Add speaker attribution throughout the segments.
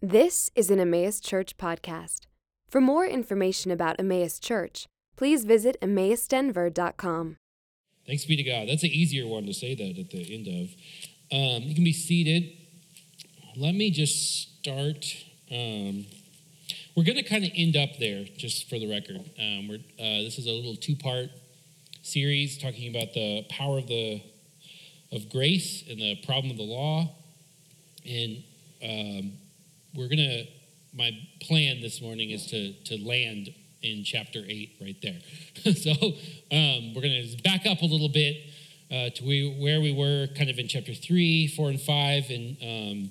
Speaker 1: This is an Emmaus Church podcast. For more information about Emmaus Church, please visit emmausdenver.com.
Speaker 2: Thanks be to God. That's an easier one to say that at the end of. Um, you can be seated. Let me just start. Um, we're going to kind of end up there, just for the record. Um, we're, uh, this is a little two-part series talking about the power of the of grace and the problem of the law, and um, we're to. My plan this morning is to to land in chapter eight right there. so um, we're to back up a little bit uh, to we, where we were, kind of in chapter three, four, and five, and um,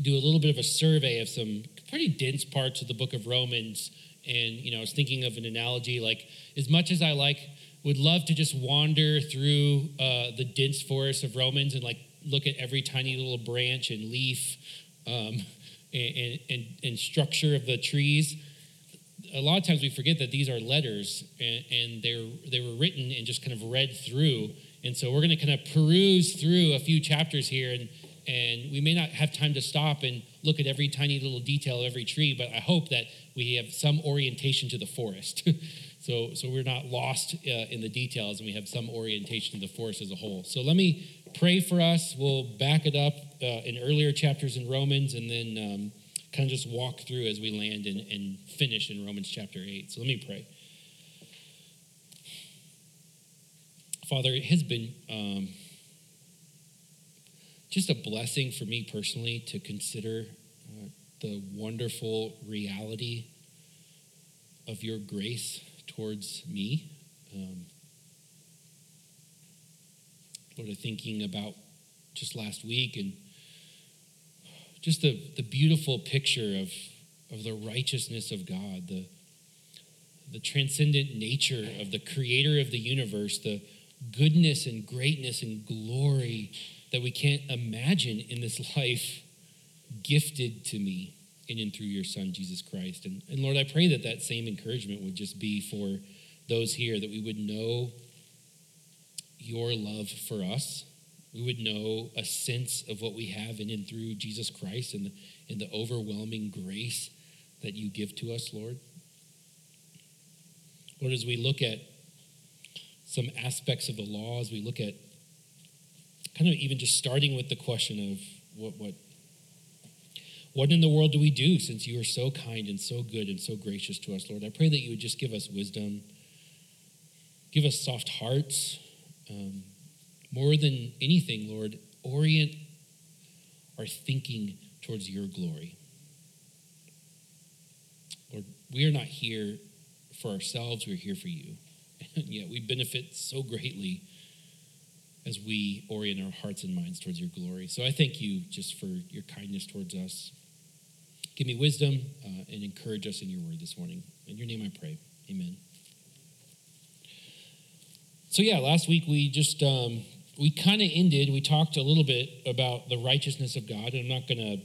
Speaker 2: do a little bit of a survey of some pretty dense parts of the book of Romans. And you know, I was thinking of an analogy like as much as I like would love to just wander through uh, the dense forest of Romans and like look at every tiny little branch and leaf um, and, and, and, structure of the trees. A lot of times we forget that these are letters and, and they're, they were written and just kind of read through. And so we're going to kind of peruse through a few chapters here and, and we may not have time to stop and look at every tiny little detail of every tree, but I hope that we have some orientation to the forest. So, so we're not lost uh, in the details and we have some orientation to the forest as a whole. So let me pray for us. We'll back it up uh, in earlier chapters in Romans and then um, kind of just walk through as we land and, and finish in Romans chapter 8. So let me pray. Father, it has been um, just a blessing for me personally to consider uh, the wonderful reality of your grace towards me. Um, Lord, I'm thinking about just last week and just the, the beautiful picture of, of the righteousness of God, the, the transcendent nature of the creator of the universe, the goodness and greatness and glory that we can't imagine in this life gifted to me in and through your Son, Jesus Christ. And, and Lord, I pray that that same encouragement would just be for those here, that we would know your love for us. We would know a sense of what we have in and through Jesus Christ and the, and the overwhelming grace that you give to us, Lord. Lord, as we look at some aspects of the law, as we look at kind of even just starting with the question of what, what what in the world do we do since you are so kind and so good and so gracious to us, Lord? I pray that you would just give us wisdom, give us soft hearts. Um, more than anything, Lord, orient our thinking towards your glory. Lord, we are not here for ourselves, we're here for you. And yet we benefit so greatly as we orient our hearts and minds towards your glory. So I thank you just for your kindness towards us. Give me wisdom uh, and encourage us in your word this morning. In your name I pray. Amen. So, yeah, last week we just, um, we kind of ended, we talked a little bit about the righteousness of God. And I'm not going to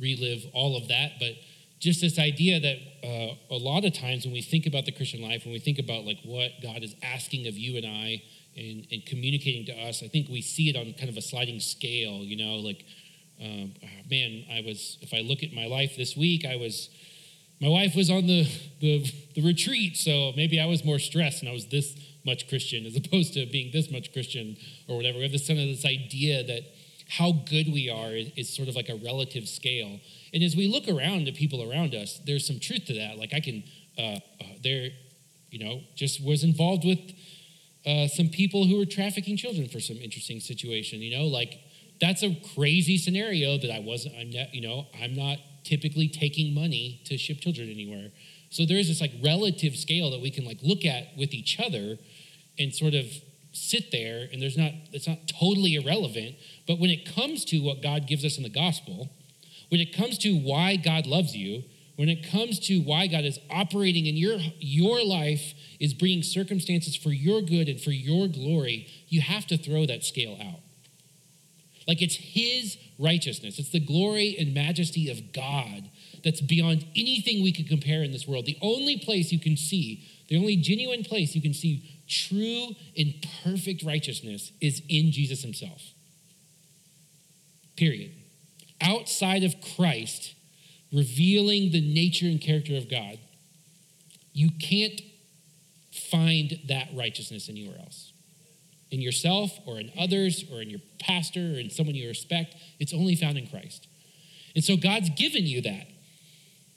Speaker 2: relive all of that, but just this idea that uh, a lot of times when we think about the Christian life, when we think about like what God is asking of you and I and, and communicating to us, I think we see it on kind of a sliding scale, you know, like um, man, I was, if I look at my life this week, I was, my wife was on the, the, the retreat, so maybe I was more stressed and I was this much Christian as opposed to being this much Christian or whatever. We have this kind of this idea that how good we are is, is sort of like a relative scale. And as we look around at people around us, there's some truth to that. Like I can, uh, uh, there, you know, just was involved with uh, some people who were trafficking children for some interesting situation. You know, like that's a crazy scenario that I wasn't, I'm not, you know, I'm not typically taking money to ship children anywhere. So there's this like relative scale that we can like look at with each other and sort of sit there and there's not it's not totally irrelevant, but when it comes to what God gives us in the gospel, when it comes to why God loves you, when it comes to why God is operating in your your life is bringing circumstances for your good and for your glory, you have to throw that scale out. Like it's His righteousness, it's the glory and majesty of God that's beyond anything we could compare in this world. The only place you can see, the only genuine place you can see true and perfect righteousness is in Jesus Himself. Period. outside of Christ, revealing the nature and character of God, you can't find that righteousness anywhere else. In yourself or in others or in your pastor or in someone you respect, it's only found in Christ. And so God's given you that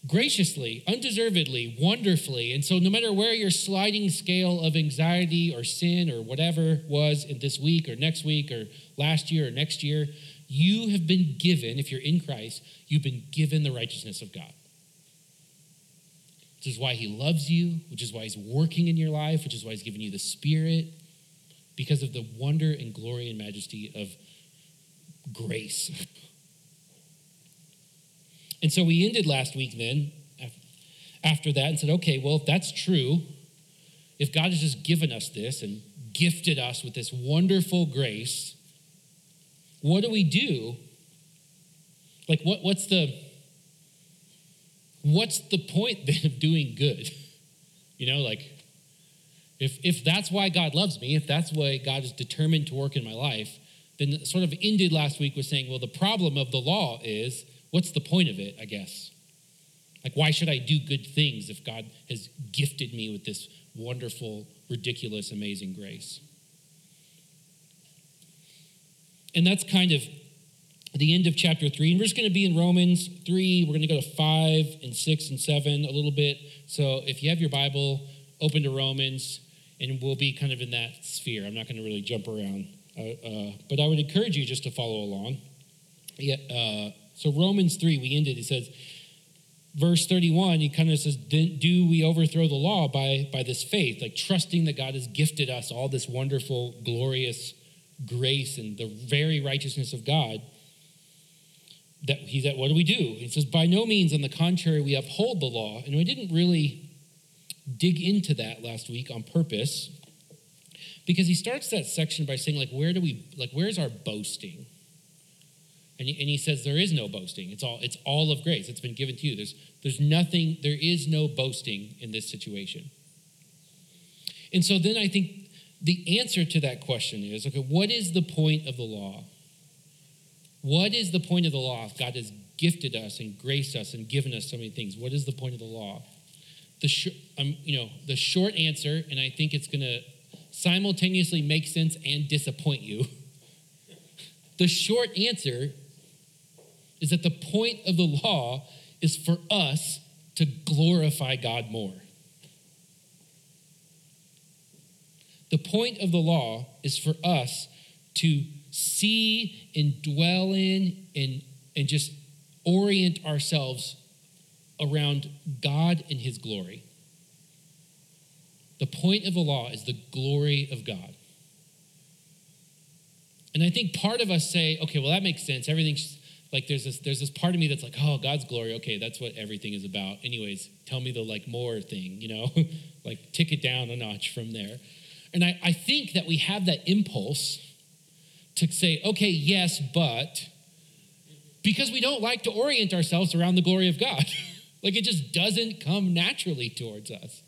Speaker 2: graciously, undeservedly, wonderfully. And so, no matter where your sliding scale of anxiety or sin or whatever was in this week or next week or last year or next year, you have been given, if you're in Christ, you've been given the righteousness of God. Which is why he loves you, which is why he's working in your life, which is why he's given you the Spirit, because of the wonder and glory and majesty of grace. And so we ended last week then after that and said, okay, well, if that's true, if God has just given us this and gifted us with this wonderful grace, what do we do? Like, what, what's the what's the point then of doing good? You know, like if if that's why God loves me, if that's why God is determined to work in my life, then sort of ended last week with saying, well, the problem of the law is what's the point of it, I guess? Like, why should I do good things if God has gifted me with this wonderful, ridiculous, amazing grace? And that's kind of the end of chapter three. And we're just going to be in Romans three. We're going to go to five and six and seven a little bit. So if you have your Bible, open to Romans, and we'll be kind of in that sphere. I'm not going to really jump around. Uh, uh, but I would encourage you just to follow along. Yeah, uh, so Romans 3, we ended, it says, verse 31, he kind of says, Do we overthrow the law by, by this faith? Like trusting that God has gifted us all this wonderful, glorious grace and the very righteousness of God. That he's at, what do we do? He says, By no means, on the contrary, we uphold the law. And we didn't really dig into that last week on purpose because he starts that section by saying, like, where do we, like, where's our boasting? And he, and he says there is no boasting. It's all, it's all of grace. It's been given to you. There's, there's nothing, there is no boasting in this situation. And so then I think the answer to that question is okay, what is the point of the law? What is the point of the law if God has gifted us and graced us and given us so many things? What is the point of the law? The sh- um, you know, the short answer, and I think it's going to simultaneously make sense and disappoint you. the short answer is that the point of the law is for us to glorify God more. The point of the law is for us to see and dwell in and, and just orient ourselves around God and His glory. The point of the law is the glory of God. And I think part of us say, okay, well, that makes sense. Everything's like there's this there's this part of me that's like oh god's glory okay that's what everything is about. Anyways tell me the like more thing you know? Like tick it down a notch from there. And I, I think that we have that impulse to say okay yes but because we don't like to orient ourselves around the glory of god. Like it just doesn't come naturally towards us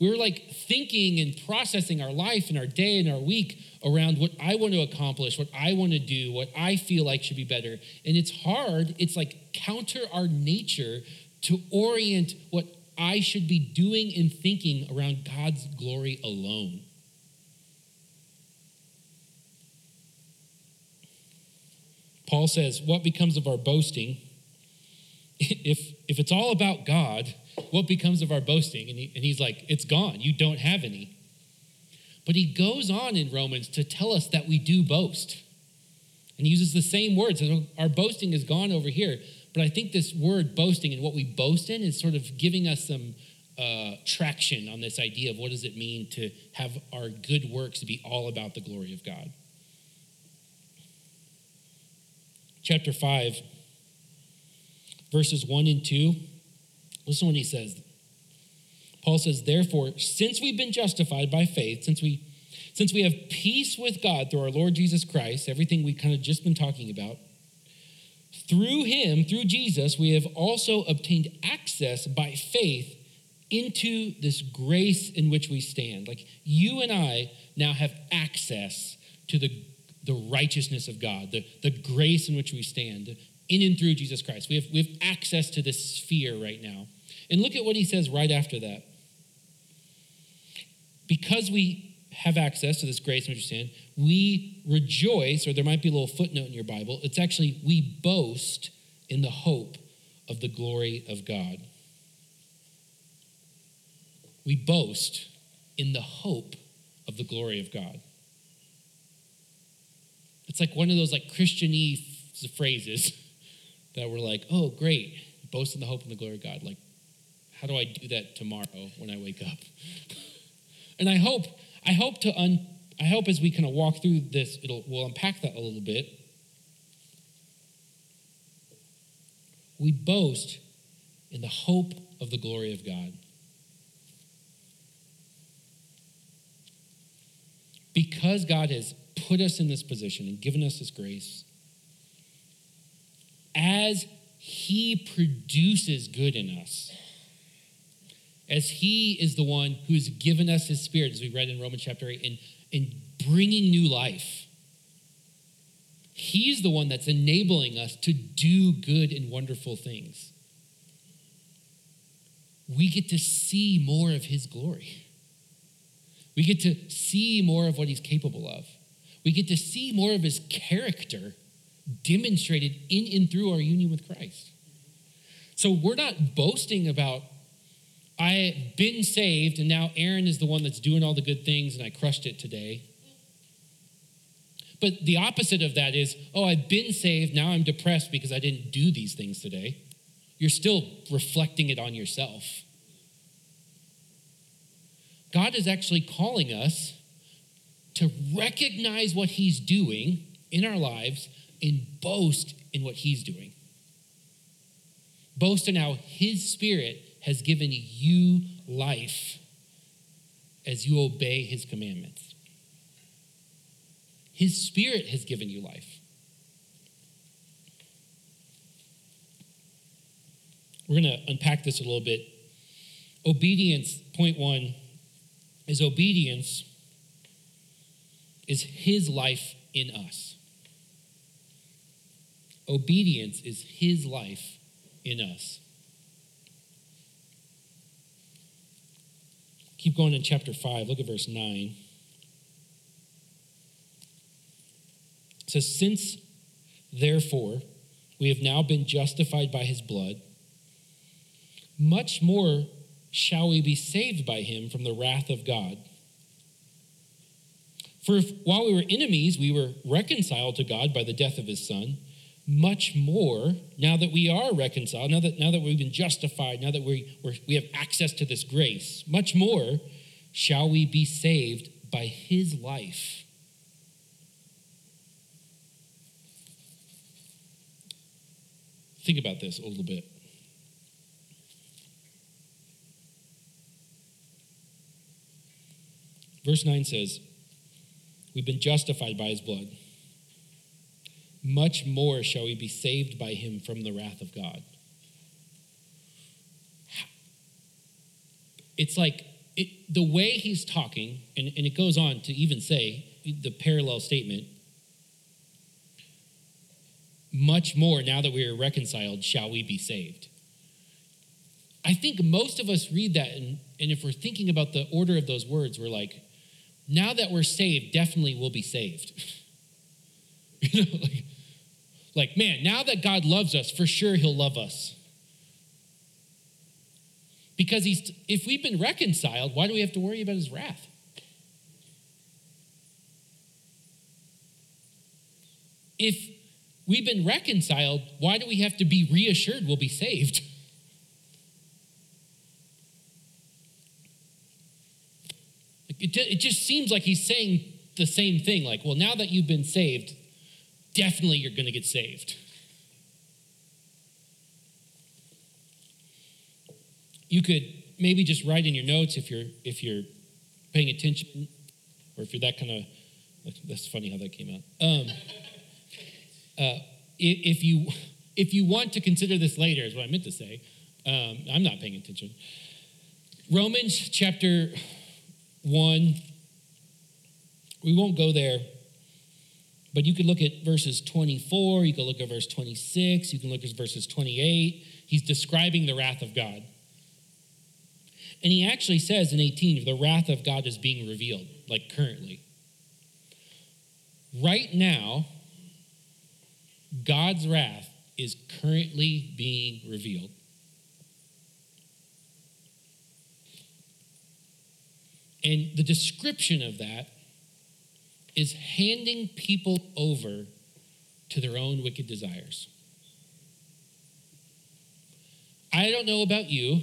Speaker 2: we're like thinking and processing our life and our day and our week around what I want to accomplish, what I want to do, what I feel like should be better. And it's hard, it's like counter our nature to orient what I should be doing and thinking around God's glory alone. Paul says, What becomes of our boasting? If, if it's all about God, what becomes of our boasting? And, he, and he's like, It's gone. You don't have any. But he goes on in Romans to tell us that we do boast. And he uses the same words. Our boasting is gone over here. But I think this word boasting and what we boast in is sort of giving us some uh, traction on this idea of what does it mean to have our good works be all about the glory of God. Chapter 5, verses 1 and 2 Listen what he says. Paul says, therefore, since we've been justified by faith, since we since we have peace with God through our Lord Jesus Christ, everything we kind of just been talking about, through him, through Jesus, we have also obtained access by faith into this grace in which we stand. Like you and I now have access to the, the righteousness of God, the, the grace in which we stand, in and through Jesus Christ. We have, we have access to this sphere right now. And look at what he says right after that. Because we have access to this grace and understand, we rejoice, or there might be a little footnote in your Bible. It's actually, we boast in the hope of the glory of God. We boast in the hope of the glory of God. It's like one of those like Christianese phrases that were like, oh, great, boast in the hope and the glory of God. Like, how do I do that tomorrow when I wake up? and I hope, I hope to un, I hope as we kind of walk through this, it'll we'll unpack that a little bit. We boast in the hope of the glory of God. Because God has put us in this position and given us this grace, as He produces good in us, as He is the one who has given us His Spirit, as we read in Romans chapter 8, and, and bringing new life. He's the one that's enabling us to do good and wonderful things. We get to see more of His glory. We get to see more of what He's capable of. We get to see more of His character demonstrated in and through our union with Christ. So we're not boasting about, I've been saved and now Aaron is the one that's doing all the good things and I crushed it today. But the opposite of that is, oh, I've been saved, now I'm depressed because I didn't do these things today. You're still reflecting it on yourself. God is actually calling us to recognize what He's doing in our lives and boast in what He's doing. Boast in how His Spirit has given you life as you obey His commandments. His Spirit has given you life. We're going to unpack this a little bit. Obedience, point one, is obedience is His life in us. Obedience is his life in us. Keep going in chapter 5. Look at verse 9. It says, Since therefore we have now been justified by his blood, much more shall we be saved by him from the wrath of God. For if while we were enemies, we were reconciled to God by the death of his son, much more now that we are reconciled, now that, now that we've been justified, now that we, we have access to this grace, much more shall we be saved by his life. Think about this a little bit. Verse 9 says, We've been justified by his blood much more shall we be saved by him from the wrath of God. It's like it, the way he's talking, and, and it goes on to even say the parallel statement much more now that we are reconciled shall we be saved. I think most of us read that, and, and if we're thinking about the order of those words, we're like, now that we're saved, definitely we'll be saved. you know, like, like, man, now that God loves us, for sure he'll love us. Because he's, if we've been reconciled, why do we have to worry about his wrath? If we've been reconciled, why do we have to be reassured we'll be saved? It just seems like he's saying the same thing. Like, well, now that you've been saved, definitely you're going to get saved. You could maybe just write in your notes if you're if you're paying attention, or if you're that kind of. That's funny how that came out. Um, uh, if you if you want to consider this later, is what I meant to say. Um, I'm not paying attention. Romans chapter one. We won't go there But you could look at verses 24, you could look at verse 26, you can look at verses 28. He's describing the wrath of God. And he actually says in 18, the wrath of God is being revealed, like currently. Right now, God's wrath is currently being revealed. And the description of that is handing people over to their own wicked desires. I don't know about you.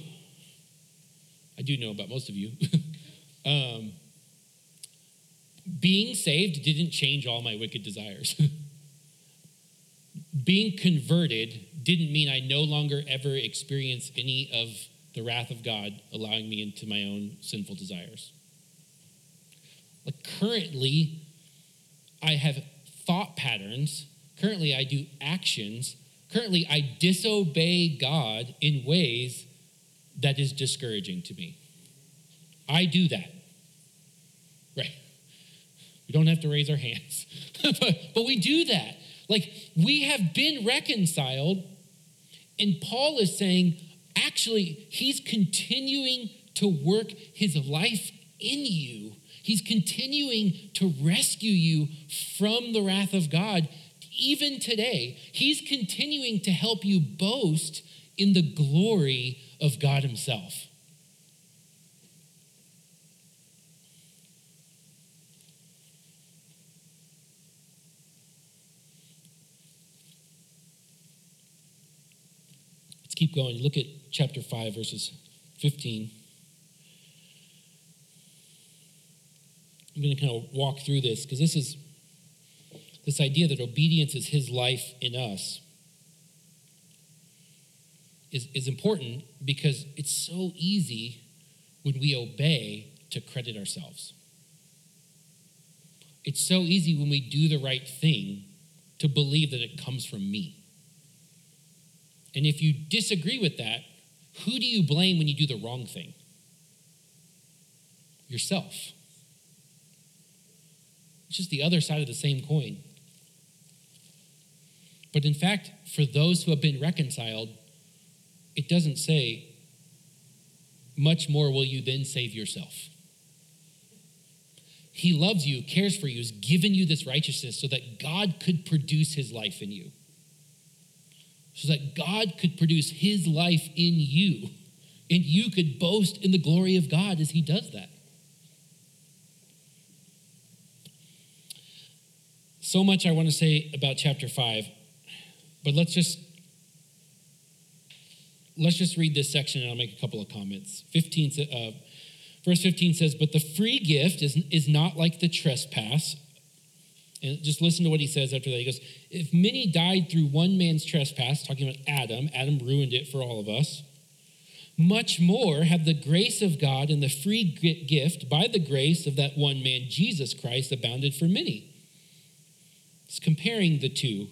Speaker 2: I do know about most of you. um, being saved didn't change all my wicked desires. being converted didn't mean I no longer ever experience any of the wrath of God allowing me into my own sinful desires. Like currently, I have thought patterns. Currently, I do actions. Currently, I disobey God in ways that is discouraging to me. I do that. Right. We don't have to raise our hands, but, but we do that. Like, we have been reconciled, and Paul is saying, actually, he's continuing to work his life in you He's continuing to rescue you from the wrath of God even today. He's continuing to help you boast in the glory of God Himself. Let's keep going. Look at chapter 5, verses 15. I'm going to kind of walk through this because this is this idea that obedience is his life in us is, is important because it's so easy when we obey to credit ourselves. It's so easy when we do the right thing to believe that it comes from me. And if you disagree with that, who do you blame when you do the wrong thing? Yourself. It's just the other side of the same coin. But in fact, for those who have been reconciled, it doesn't say, much more will you then save yourself. He loves you, cares for you, has given you this righteousness so that God could produce his life in you. So that God could produce his life in you, and you could boast in the glory of God as he does that. So much I want to say about chapter 5, but let's just let's just read this section and I'll make a couple of comments. 15 uh, verse 15 says, "But the free gift is is not like the trespass." And just listen to what he says after that. He goes, "If many died through one man's trespass, talking about Adam, Adam ruined it for all of us." Much more have the grace of God and the free gift by the grace of that one man, Jesus Christ, abounded for many. It's comparing the two.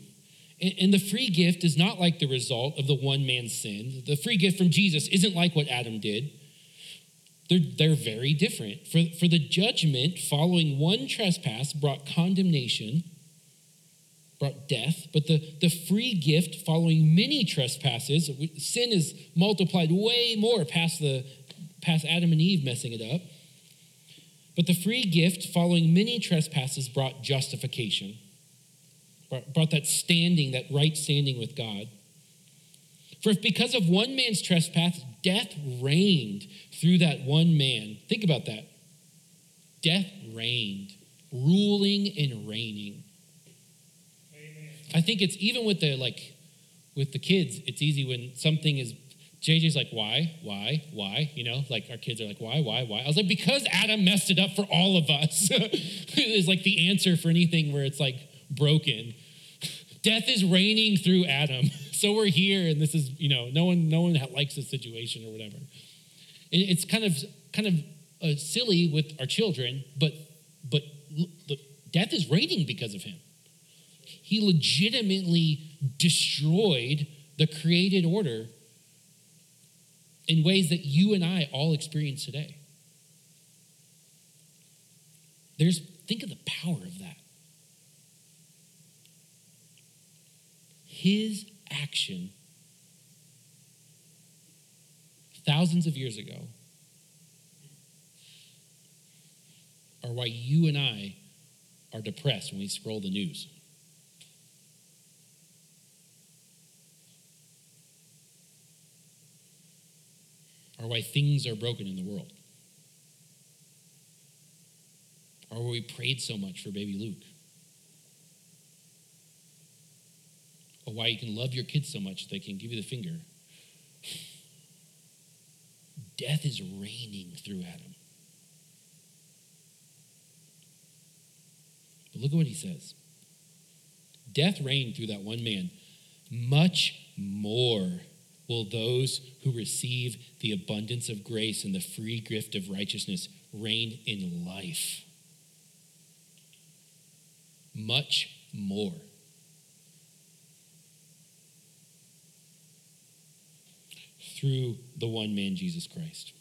Speaker 2: And the free gift is not like the result of the one man's sin. The free gift from Jesus isn't like what Adam did. They're, they're very different. For, for the judgment following one trespass brought condemnation, brought death, but the, the free gift following many trespasses, sin is multiplied way more past, the, past Adam and Eve messing it up. But the free gift following many trespasses brought justification brought that standing, that right standing with God. For if because of one man's trespass, death reigned through that one man, think about that. Death reigned, ruling and reigning. Amen. I think it's even with the like with the kids, it's easy when something is JJ's like, why, why, why? You know, like our kids are like, why, why, why? I was like, because Adam messed it up for all of us. is like the answer for anything where it's like broken. Death is reigning through Adam. So we're here, and this is, you know, no one, no one likes this situation or whatever. It's kind of, kind of uh, silly with our children, but, but death is reigning because of him. He legitimately destroyed the created order in ways that you and I all experience today. There's think of the power of that. His action thousands of years ago are why you and I are depressed when we scroll the news. Or why things are broken in the world. Or why we prayed so much for baby Luke. Or why you can love your kids so much they can give you the finger. Death is reigning through Adam. But look at what he says. Death reigned through that one man. Much more will those who receive the abundance of grace and the free gift of righteousness reign in life. Much more. Through the one man, Jesus Christ.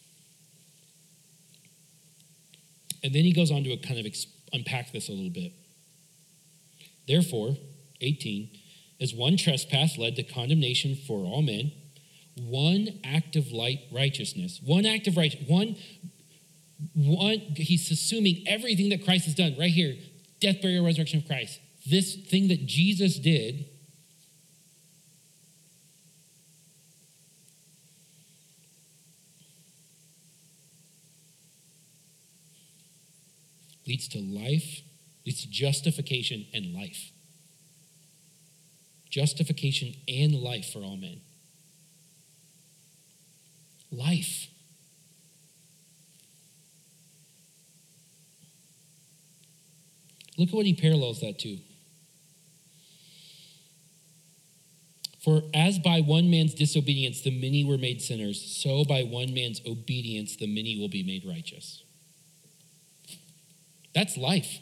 Speaker 2: And then he goes on to kind of unpack this a little bit. Therefore, 18, as one trespass led to condemnation for all men, one act of light righteousness, one act of right, one, one, he's assuming everything that Christ has done right here death, burial, resurrection of Christ. This thing that Jesus did leads to life, leads to justification and life. Justification and life for all men. Life. Look at what he parallels that to. For as by one man's disobedience the many were made sinners, so by one man's obedience the many will be made righteous. That's life.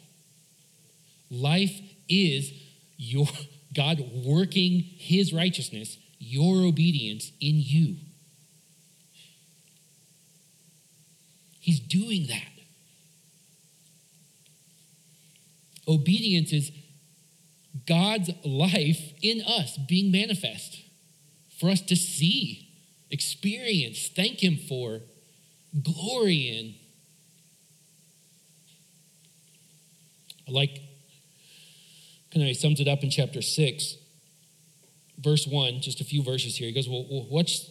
Speaker 2: Life is your God working his righteousness, your obedience in you. He's doing that. Obedience is God's life in us being manifest for us to see, experience, thank Him for, glory in. Like kind of he sums it up in chapter 6 verse 1 just a few verses here. He goes well what's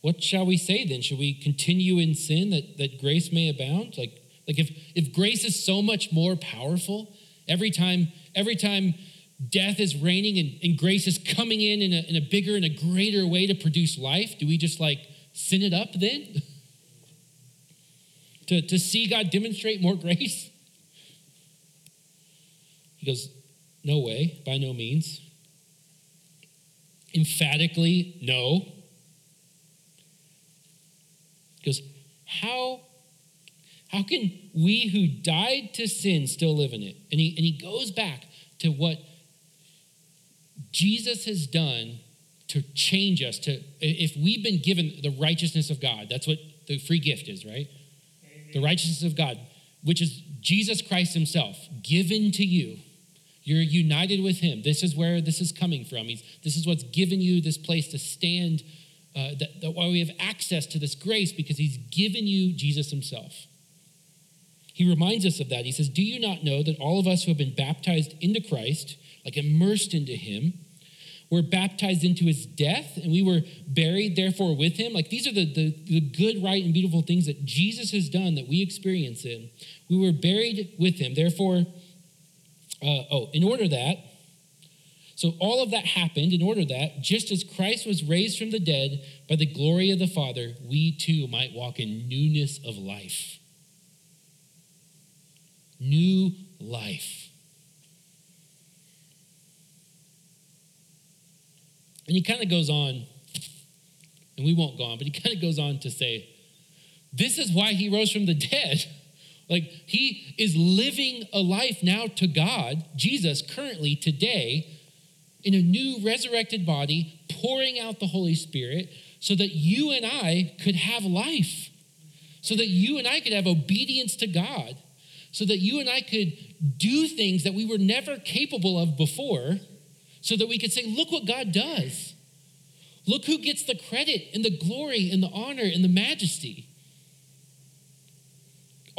Speaker 2: what shall we say then? Should we continue in sin that, that grace may abound? Like like if if grace is so much more powerful every time every time death is reigning and, and grace is coming in in a, in a bigger and a greater way to produce life do we just like sin it up then? To, to see god demonstrate more grace he goes, No way, by no means. Emphatically, no. He goes, How, how can we who died to sin still live in it? And he, and he goes back to what Jesus has done to change us to if we've been given the righteousness of God, that's what the free gift is, right? Amen. The righteousness of God, which is Jesus Christ himself given to you you're united with him. This is where this is coming from. He's, this is what's given you this place to stand, uh, that, that why we have access to this grace because he's given you Jesus himself. He reminds us of that. He says, Do you not know that all of us who have been baptized into Christ, like immersed into him, were baptized into his death and we were buried therefore with him? Like these are the, the, the good, right, and beautiful things that Jesus has done that we experience in. We were buried with him. Therefore, uh, oh, in order that, so all of that happened in order that, just as Christ was raised from the dead by the glory of the Father, we too might walk in newness of life. New life. And he kind of goes on, and we won't go on, but he kind of goes on to say, This is why he rose from the dead. Like he is living a life now to God, Jesus, currently, today, in a new resurrected body, pouring out the Holy Spirit so that you and I could have life, so that you and I could have obedience to God, so that you and I could do things that we were never capable of before so that we could say, look what God does. Look who gets the credit and the glory and the honor and the majesty.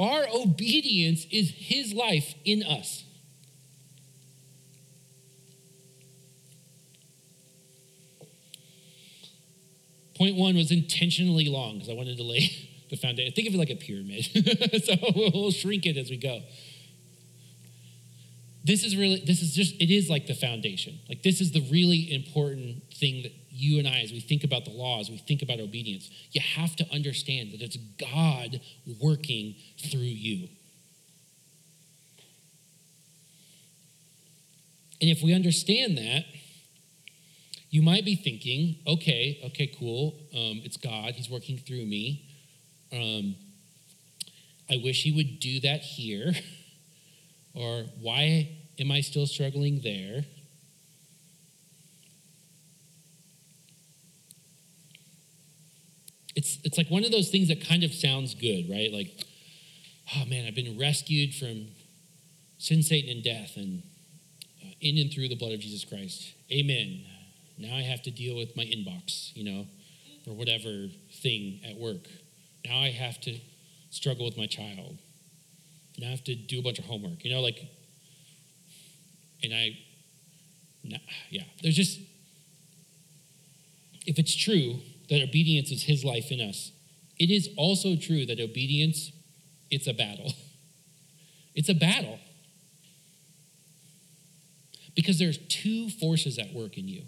Speaker 2: Our obedience is his life in us. Point one was intentionally long because I wanted to lay the foundation. Think of it like a pyramid. so we'll shrink it as we go. This is really, this is just, it is like the foundation. Like, this is the really important thing that you and I, as we think about the law, as we think about obedience, you have to understand that it's God working through you. And if we understand that, you might be thinking, okay, okay, cool. Um, it's God. He's working through me. Um, I wish He would do that here. or why am I still struggling there? it's it's like one of those things that kind of sounds good, right? Like, oh man, I've been rescued from sin, Satan, and death, and uh, in and through the blood of Jesus Christ. Amen. Now I have to deal with my inbox, you know, or whatever thing at work. Now I have to struggle with my child. Now I have to do a bunch of homework, you know, like, and I, nah, yeah, there's just, if it's true, that obedience is his life in us. It is also true that obedience, it's a battle. It's a battle. Because there's two forces at work in you.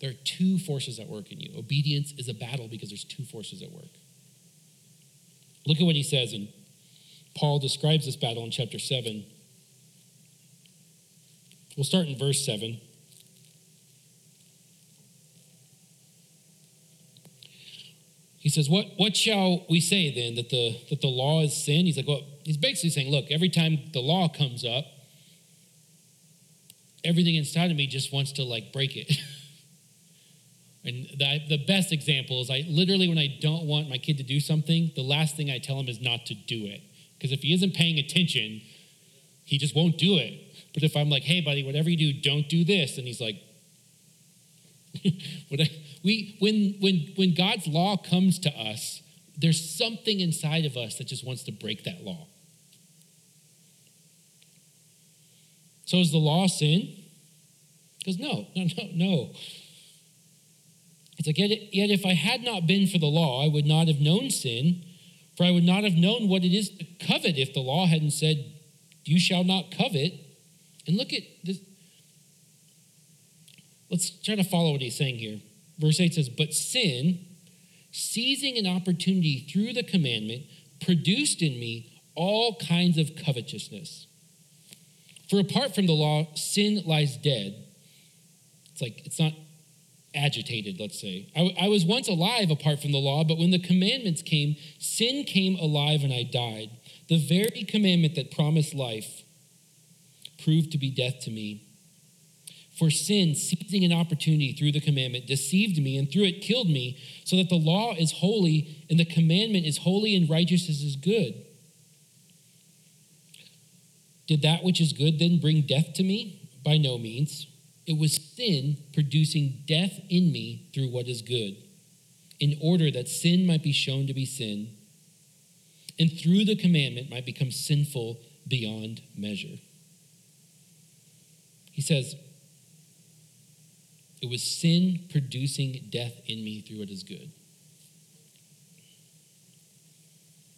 Speaker 2: There are two forces at work in you. Obedience is a battle because there's two forces at work. Look at what he says, and Paul describes this battle in chapter 7. We'll start in verse 7. he says, what, what shall we say then? That the, that the law is sin? He's like, well, he's basically saying, look, every time the law comes up, everything inside of me just wants to like break it. and the, the best example is I literally, when I don't want my kid to do something, the last thing I tell him is not to do it. Because if he isn't paying attention, he just won't do it. But if I'm like, hey, buddy, whatever you do, don't do this, and he's like, we, when, when, when God's law comes to us, there's something inside of us that just wants to break that law. So is the law sin? Because no, no, no, no. It's like, yet, yet if I had not been for the law, I would not have known sin, for I would not have known what it is to covet if the law hadn't said, You shall not covet. And look at this. Let's try to follow what he's saying here. Verse 8 says, But sin, seizing an opportunity through the commandment, produced in me all kinds of covetousness. For apart from the law, sin lies dead. It's like, it's not agitated, let's say. I, I, was once alive apart from the law, but when the commandments came, sin came alive and I died. The very commandment that promised life proved to be death to me. For sin, seizing an opportunity through the commandment, deceived me and through it killed me, so that the law is holy and the commandment is holy and righteousness is good. Did that which is good then bring death to me? By no means. It was sin producing death in me through what is good, in order that sin might be shown to be sin, and through the commandment might become sinful beyond measure. He says, it was sin producing death in me through what is good.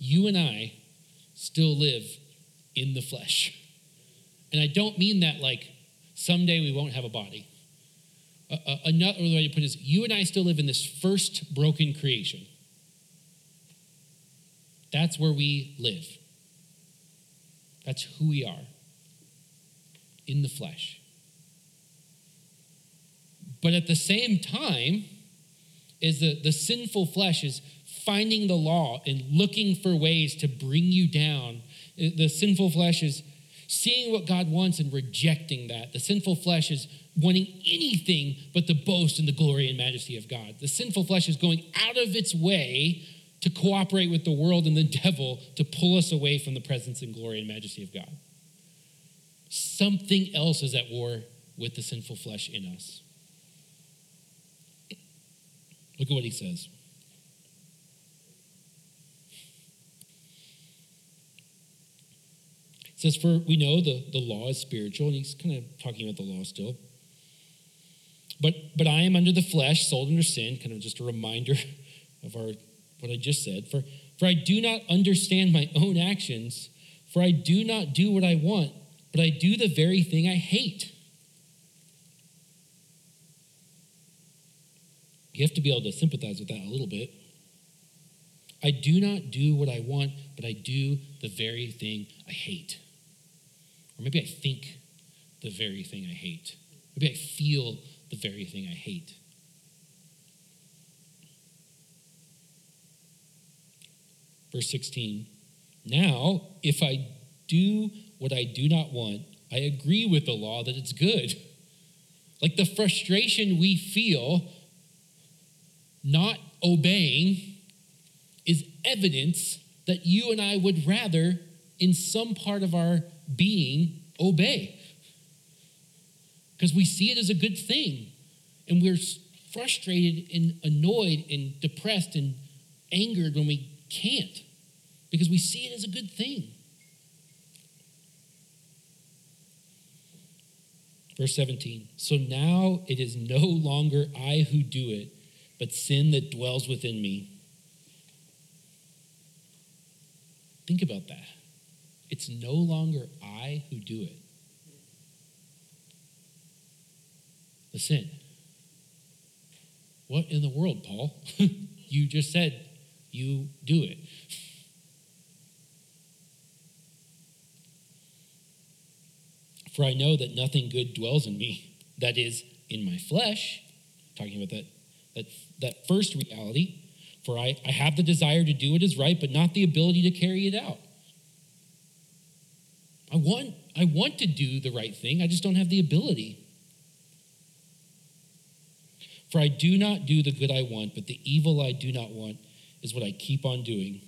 Speaker 2: You and I still live in the flesh. And I don't mean that like someday we won't have a body. Uh, another way to put it is you and I still live in this first broken creation. That's where we live. That's who we are in the flesh. But at the same time, is the, the sinful flesh is finding the law and looking for ways to bring you down. The sinful flesh is seeing what God wants and rejecting that. The sinful flesh is wanting anything but the boast and the glory and majesty of God. The sinful flesh is going out of its way to cooperate with the world and the devil to pull us away from the presence and glory and majesty of God. Something else is at war with the sinful flesh in us. Look at what he says. Says, For we know the, the law is spiritual, and he's kind of talking about the law still. But but I am under the flesh, sold under sin, kind of just a reminder of our what I just said. For for I do not understand my own actions, for I do not do what I want, but I do the very thing I hate. You have to be able to sympathize with that a little bit. I do not do what I want, but I do the very thing I hate. Or maybe I think the very thing I hate. Maybe I feel the very thing I hate. Verse 16 Now, if I do what I do not want, I agree with the law that it's good. Like the frustration we feel not obeying is evidence that you and I would rather, in some part of our being, obey. Because we see it as a good thing. And we're frustrated and annoyed and depressed and angered when we can't because we see it as a good thing. Verse 17 So now it is no longer I who do it, but sin that dwells within me. Think about that. It's no longer I who do it. The sin. What in the world, Paul? you just said you do it. For I know that nothing good dwells in me, that is, in my flesh. Talking about that, that, that first reality. For I, I have the desire to do what is right, but not the ability to carry it out. I want, I want to do the right thing, I just don't have the ability. For I do not do the good I want, but the evil I do not want is what I keep on doing.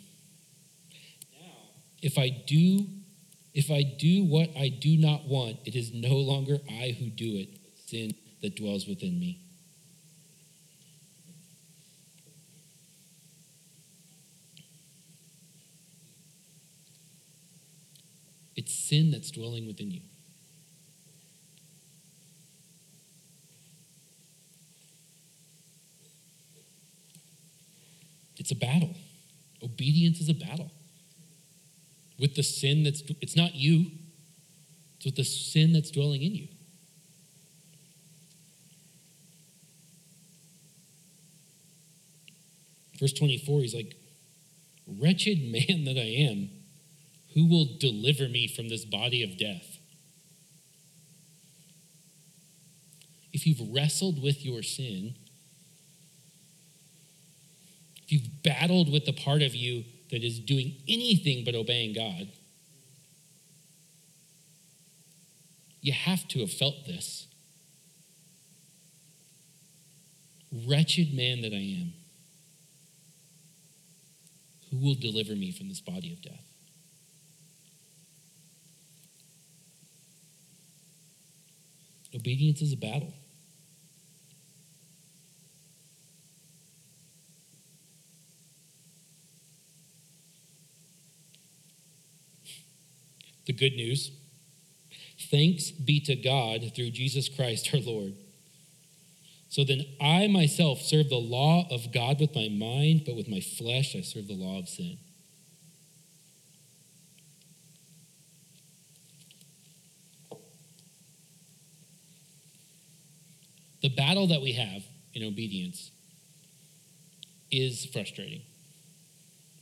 Speaker 2: Now, if I do if I do what I do not want, it is no longer I who do it, sin that dwells within me. It's sin that's dwelling within you. It's a battle. Obedience is a battle. With the sin that's, it's not you, it's with the sin that's dwelling in you. Verse 24, he's like, Wretched man that I am, who will deliver me from this body of death? If you've wrestled with your sin, if you've battled with the part of you that is doing anything but obeying God, you have to have felt this. Wretched man that I am, who will deliver me from this body of death? Obedience is a battle. the good news. Thanks be to God through Jesus Christ our Lord. So then I myself serve the law of God with my mind, but with my flesh I serve the law of sin. The battle that we have in obedience is frustrating,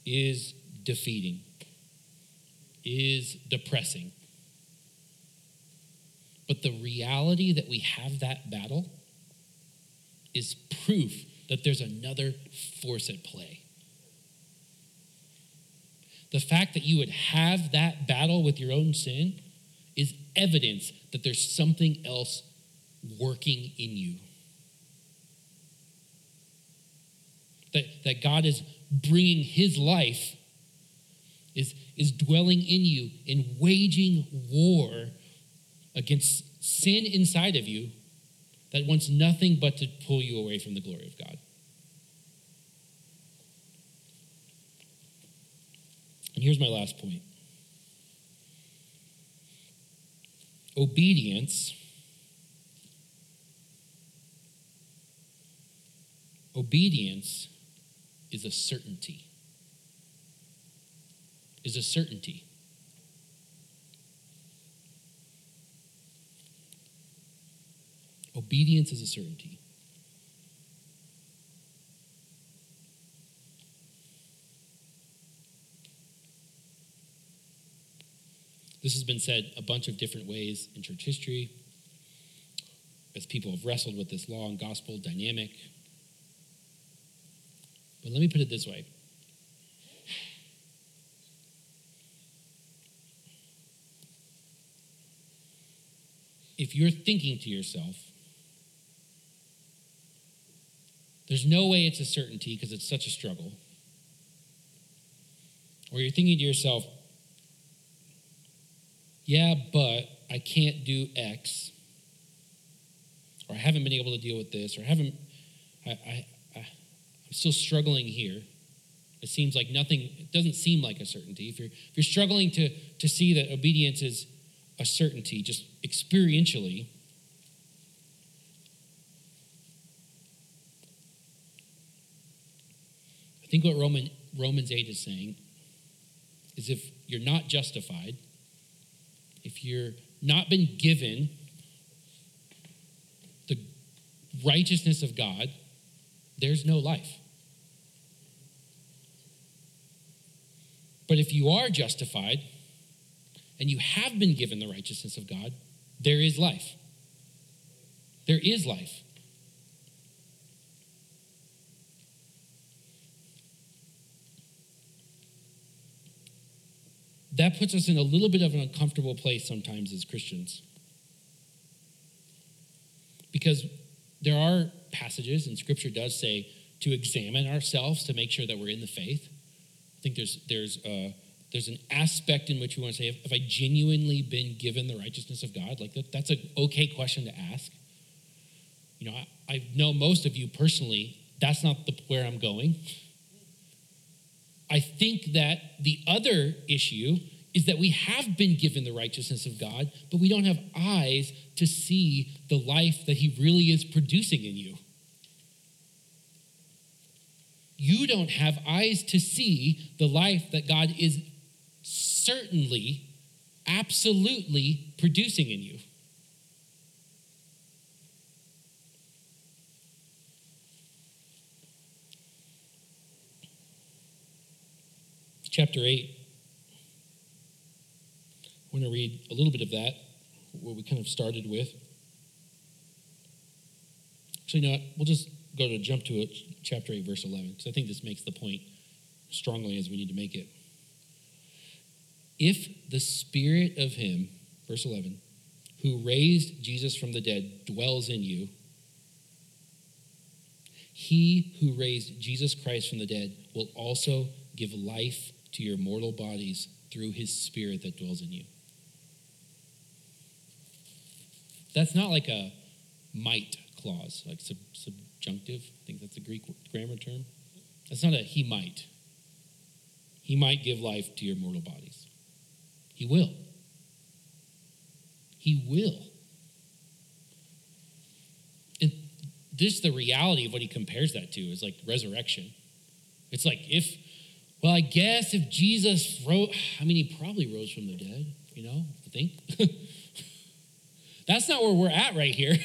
Speaker 2: is defeating is depressing. But the reality that we have that battle is proof that there's another force at play. The fact that you would have that battle with your own sin is evidence that there's something else working in you. That, that God is bringing his life is, is dwelling in you and waging war against sin inside of you that wants nothing but to pull you away from the glory of God. And here's my last point obedience. Obedience is a certainty. Is a certainty. Obedience is a certainty. This has been said a bunch of different ways in church history as people have wrestled with this law and gospel dynamic. But let me put it this way. If you're thinking to yourself, there's no way it's a certainty because it's such a struggle, or you're thinking to yourself, yeah, but I can't do X, or I haven't been able to deal with this, or I haven't, I, I, I'm still struggling here. It seems like nothing, it doesn't seem like a certainty. If you're, if you're struggling to, to see that obedience is a certainty, just experientially, I think what Roman, Romans 8 is saying is if you're not justified, if you're not been given the righteousness of God, there's no life. But if you are justified and you have been given the righteousness of God, there is life. There is life. That puts us in a little bit of an uncomfortable place sometimes as Christians. Because there are passages, and Scripture does say to examine ourselves to make sure that we're in the faith. I think there's there's uh, there's an aspect in which we want to say, have, have I genuinely been given the righteousness of God? Like that, that's an okay question to ask. You know, I, I know most of you personally. That's not the, where I'm going. I think that the other issue is that we have been given the righteousness of God, but we don't have eyes to see the life that He really is producing in you you don't have eyes to see the life that God is certainly, absolutely producing in you. Chapter 8. I want to read a little bit of that, what we kind of started with. Actually, no, we'll just go to jump to it, chapter 8, verse 11, because I think this makes the point strongly as we need to make it. If the spirit of him, verse 11, who raised Jesus from the dead dwells in you, he who raised Jesus Christ from the dead will also give life to your mortal bodies through his spirit that dwells in you. That's not like a might clause, like sub, subjunctive. I think that's a Greek grammar term. That's not a he might. He might give life to your mortal bodies. He will. He will. And this is the reality of what he compares that to is like resurrection. It's like if, well, I guess if Jesus wrote, I mean, he probably rose from the dead, you know, I think. That's not where we're at right here.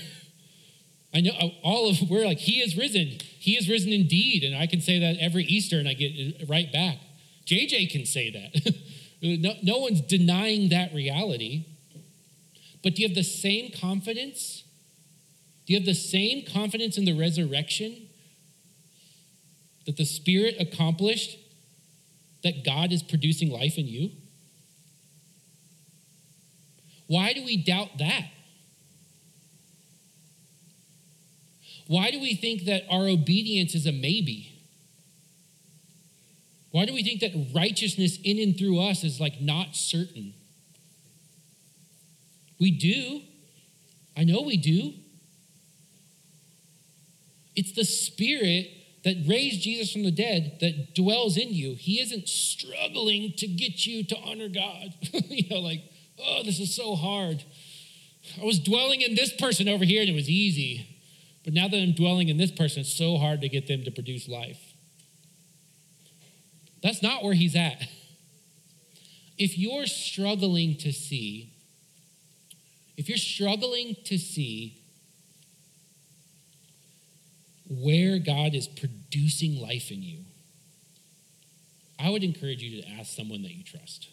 Speaker 2: I know uh, all of we're like he is risen. He is risen indeed, and I can say that every Easter, and I get it right back. JJ can say that. no, no one's denying that reality. But do you have the same confidence? Do you have the same confidence in the resurrection that the Spirit accomplished that God is producing life in you? Why do we doubt that? Why do we think that our obedience is a maybe? Why do we think that righteousness in and through us is like not certain? We do. I know we do. It's the Spirit that raised Jesus from the dead that dwells in you. He isn't struggling to get you to honor God. you know, like, oh, this is so hard. I was dwelling in this person over here and it was easy. But now that I'm dwelling in this person, it's so hard to get them to produce life. That's not where he's at. If you're struggling to see, if you're struggling to see where God is producing life in you, I would encourage you to ask someone that you trust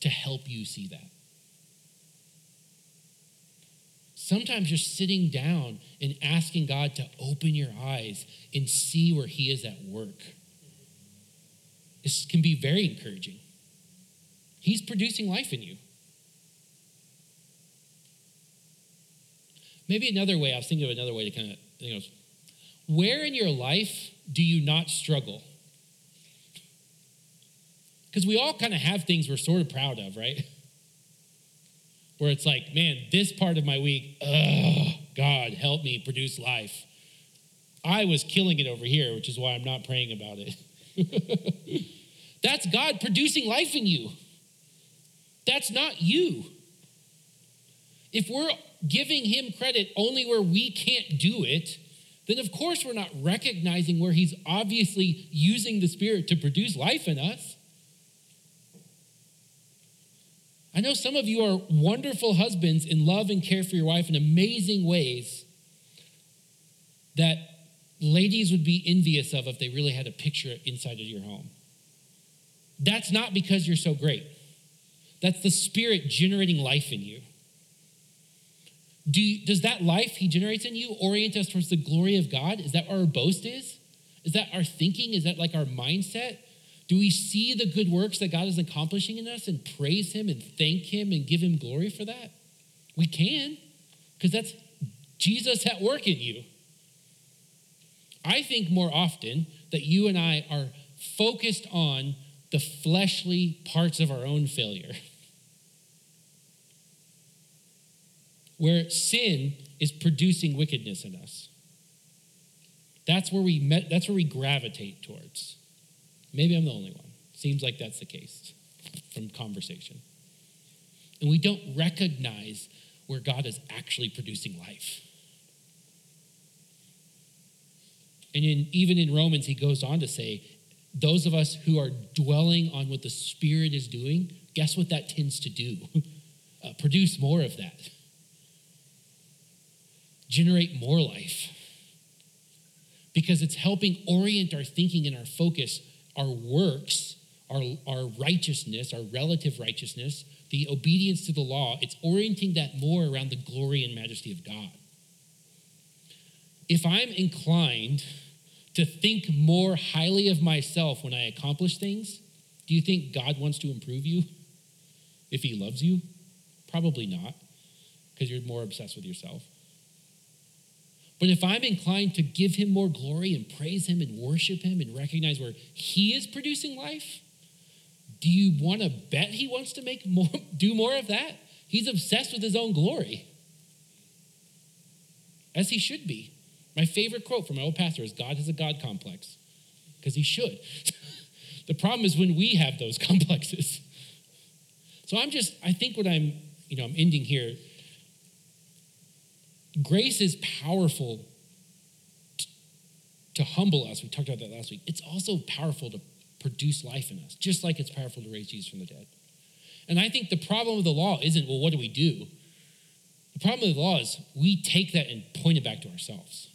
Speaker 2: to help you see that. Sometimes you're sitting down and asking God to open your eyes and see where He is at work this can be very encouraging. He's producing life in you. Maybe another way, I was thinking of another way to kind of think of where in your life do you not struggle? Because we all kind of have things we're sort of proud of, right? Where it's like, man, this part of my week, oh, God, help me produce life. I was killing it over here, which is why I'm not praying about it. That's God producing life in you. That's not you. If we're giving him credit only where we can't do it, then of course we're not recognizing where he's obviously using the Spirit to produce life in us. I know some of you are wonderful husbands and love and care for your wife in amazing ways that ladies would be envious of if they really had a picture inside of your home. That's not because you're so great. That's the Spirit generating life in you. Do you, does that life he generates in you orient us towards the glory of God? Is that our boast is? Is that our thinking? Is that like our mindset? Do we see the good works that God is accomplishing in us and praise him and thank him and give him glory for that? We can, because that's Jesus at work in you. I think more often that you and I are focused on the fleshly parts of our own failure. Where sin is producing wickedness in us. That's where we met, that's where we gravitate towards. Maybe I'm the only one. Seems like that's the case from conversation. And we don't recognize where God is actually producing life. And in, even in Romans, he goes on to say, those of us who are dwelling on what the Spirit is doing, guess what that tends to do? uh, produce more of that, generate more life. Because it's helping orient our thinking and our focus, our works, our, our righteousness, our relative righteousness, the obedience to the law. It's orienting that more around the glory and majesty of God. If I'm inclined, to think more highly of myself when I accomplish things, do you think God wants to improve you if He loves you? Probably not, because you're more obsessed with yourself. But if I'm inclined to give Him more glory and praise Him and worship Him and recognize where He is producing life, do you want to bet He wants to make more, do more of that? He's obsessed with His own glory, as He should be. My favorite quote from my old pastor is God has a God complex, because he should. the problem is when we have those complexes. So I'm just, I think what I'm, you know, I'm ending here. Grace is powerful to, humble us. We talked about that last week. It's also powerful to produce life in us, just like it's powerful to raise Jesus from the dead. And I think the problem of the law isn't, well, what do we do? The problem of the law is we take that and point it back to ourselves.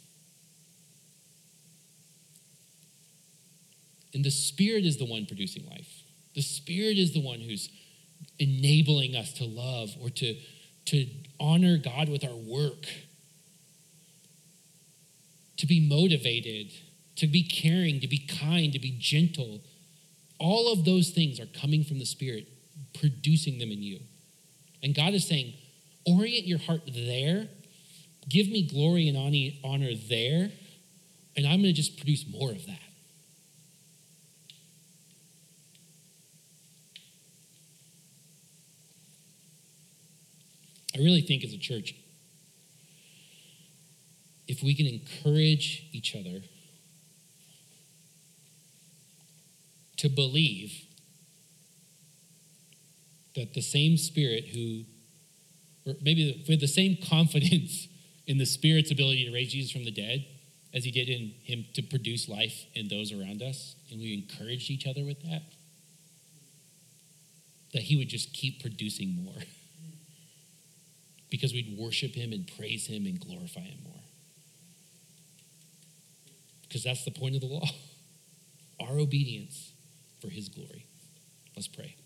Speaker 2: And the Spirit is the one producing life. The Spirit is the one who's enabling us to love or to, to honor God with our work, to be motivated, to be caring, to be kind, to be gentle. All of those things are coming from the Spirit, producing them in you. And God is saying, orient your heart there, give me glory and honor there, and I'm going to just produce more of that. I really think as a church, if we can encourage each other to believe that the same spirit who, or maybe with the same confidence in the spirit's ability to raise Jesus from the dead as he did in him to produce life in those around us, and we encouraged each other with that, that he would just keep producing more because we'd worship him and praise him and glorify him more. Because that's the point of the law our obedience for his glory. Let's pray.